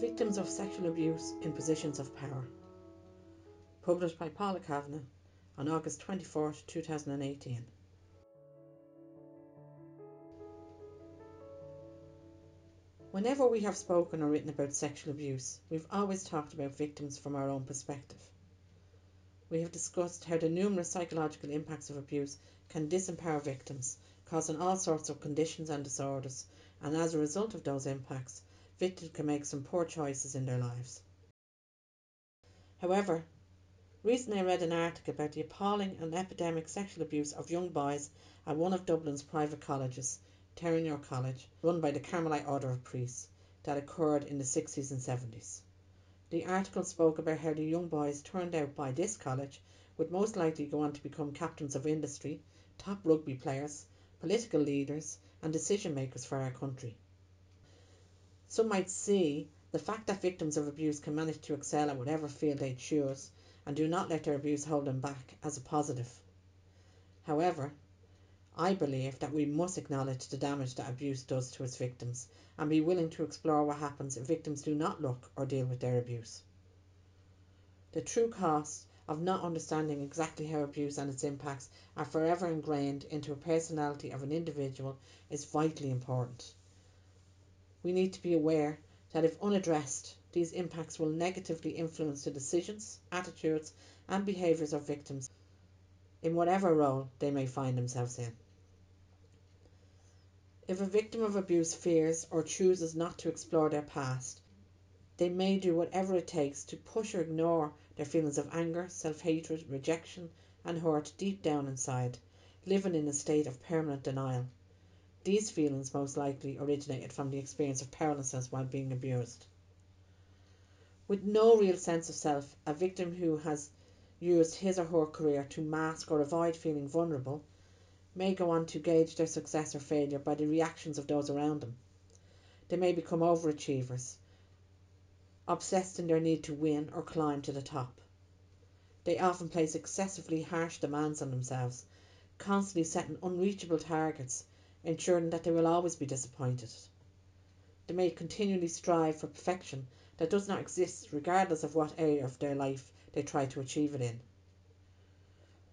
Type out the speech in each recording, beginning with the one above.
Victims of Sexual Abuse in Positions of Power. Published by Paula Kavanagh on August 24, 2018. Whenever we have spoken or written about sexual abuse, we've always talked about victims from our own perspective. We have discussed how the numerous psychological impacts of abuse can disempower victims, causing all sorts of conditions and disorders, and as a result of those impacts, victims can make some poor choices in their lives. However, recently I read an article about the appalling and epidemic sexual abuse of young boys at one of Dublin's private colleges, Terenure College, run by the Carmelite Order of Priests, that occurred in the 60s and 70s. The article spoke about how the young boys turned out by this college would most likely go on to become captains of industry, top rugby players, political leaders, and decision makers for our country. Some might see the fact that victims of abuse can manage to excel at whatever field they choose and do not let their abuse hold them back as a positive. However, I believe that we must acknowledge the damage that abuse does to its victims and be willing to explore what happens if victims do not look or deal with their abuse. The true cost of not understanding exactly how abuse and its impacts are forever ingrained into a personality of an individual is vitally important. We need to be aware that if unaddressed, these impacts will negatively influence the decisions, attitudes, and behaviours of victims in whatever role they may find themselves in. If a victim of abuse fears or chooses not to explore their past, they may do whatever it takes to push or ignore their feelings of anger, self hatred, rejection, and hurt deep down inside, living in a state of permanent denial. These feelings most likely originated from the experience of powerlessness while being abused. With no real sense of self, a victim who has used his or her career to mask or avoid feeling vulnerable may go on to gauge their success or failure by the reactions of those around them. They may become overachievers, obsessed in their need to win or climb to the top. They often place excessively harsh demands on themselves, constantly setting unreachable targets ensuring that they will always be disappointed. They may continually strive for perfection that does not exist regardless of what area of their life they try to achieve it in.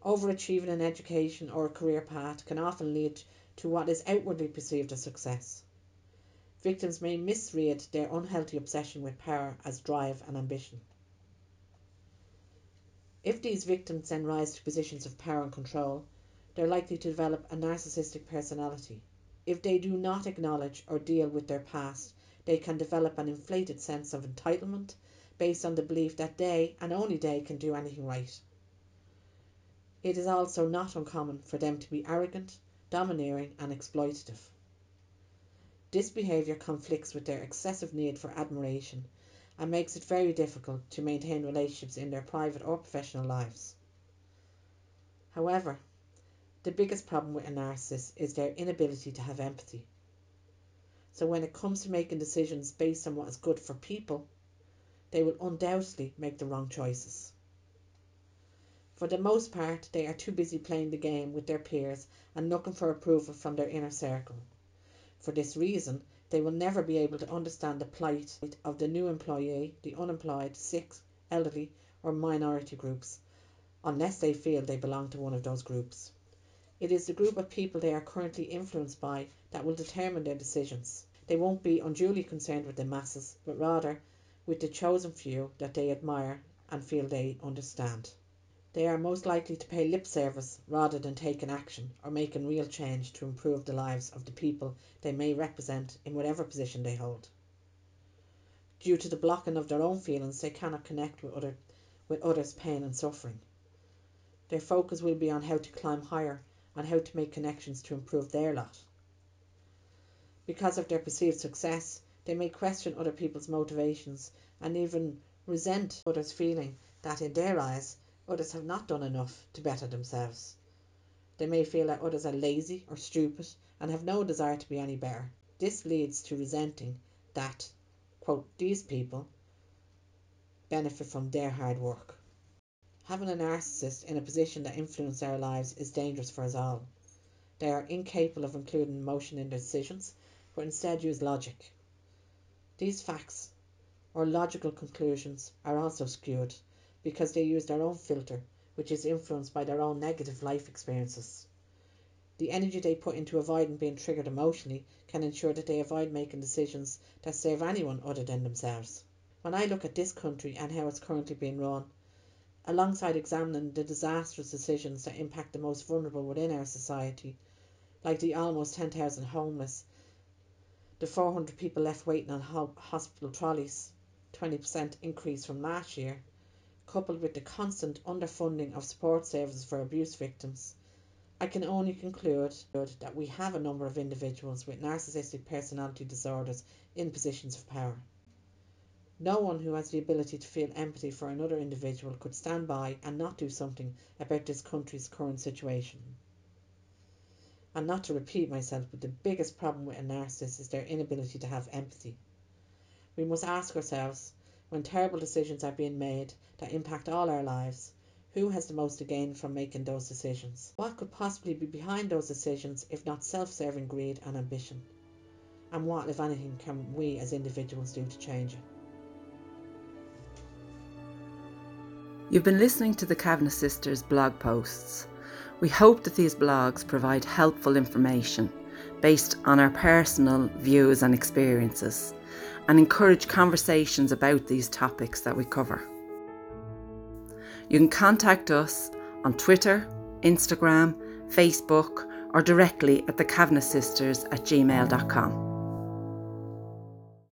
Overachieving in education or a career path can often lead to what is outwardly perceived as success. Victims may misread their unhealthy obsession with power as drive and ambition. If these victims then rise to positions of power and control, they're likely to develop a narcissistic personality. If they do not acknowledge or deal with their past, they can develop an inflated sense of entitlement based on the belief that they and only they can do anything right. It is also not uncommon for them to be arrogant, domineering, and exploitative. This behaviour conflicts with their excessive need for admiration and makes it very difficult to maintain relationships in their private or professional lives. However, the biggest problem with a narcissist is their inability to have empathy. So when it comes to making decisions based on what is good for people, they will undoubtedly make the wrong choices. For the most part, they are too busy playing the game with their peers and looking for approval from their inner circle. For this reason, they will never be able to understand the plight of the new employee, the unemployed, sick, elderly, or minority groups, unless they feel they belong to one of those groups. It is the group of people they are currently influenced by that will determine their decisions. They won't be unduly concerned with the masses, but rather with the chosen few that they admire and feel they understand. They are most likely to pay lip service rather than taking action or making real change to improve the lives of the people they may represent in whatever position they hold. Due to the blocking of their own feelings, they cannot connect with, other, with others' pain and suffering. Their focus will be on how to climb higher and how to make connections to improve their lot. Because of their perceived success, they may question other people's motivations and even resent others' feeling that in their eyes others have not done enough to better themselves. They may feel that others are lazy or stupid and have no desire to be any better. This leads to resenting that, quote, these people benefit from their hard work. Having a narcissist in a position that influences our lives is dangerous for us all. They are incapable of including emotion in their decisions, but instead use logic. These facts or logical conclusions are also skewed because they use their own filter, which is influenced by their own negative life experiences. The energy they put into avoiding being triggered emotionally can ensure that they avoid making decisions that serve anyone other than themselves. When I look at this country and how it's currently being run, alongside examining the disastrous decisions that impact the most vulnerable within our society, like the almost 10,000 homeless, the 400 people left waiting on hospital trolleys, 20% increase from last year, coupled with the constant underfunding of support services for abuse victims, I can only conclude that we have a number of individuals with narcissistic personality disorders in positions of power. No one who has the ability to feel empathy for another individual could stand by and not do something about this country's current situation. And not to repeat myself, but the biggest problem with a narcissist is their inability to have empathy. We must ask ourselves when terrible decisions are being made that impact all our lives, who has the most to gain from making those decisions? What could possibly be behind those decisions if not self serving greed and ambition? And what, if anything, can we as individuals do to change it? You've been listening to the Kavanagh Sisters blog posts. We hope that these blogs provide helpful information based on our personal views and experiences and encourage conversations about these topics that we cover. You can contact us on Twitter, Instagram, Facebook, or directly at the Kavanagh Sisters at gmail.com.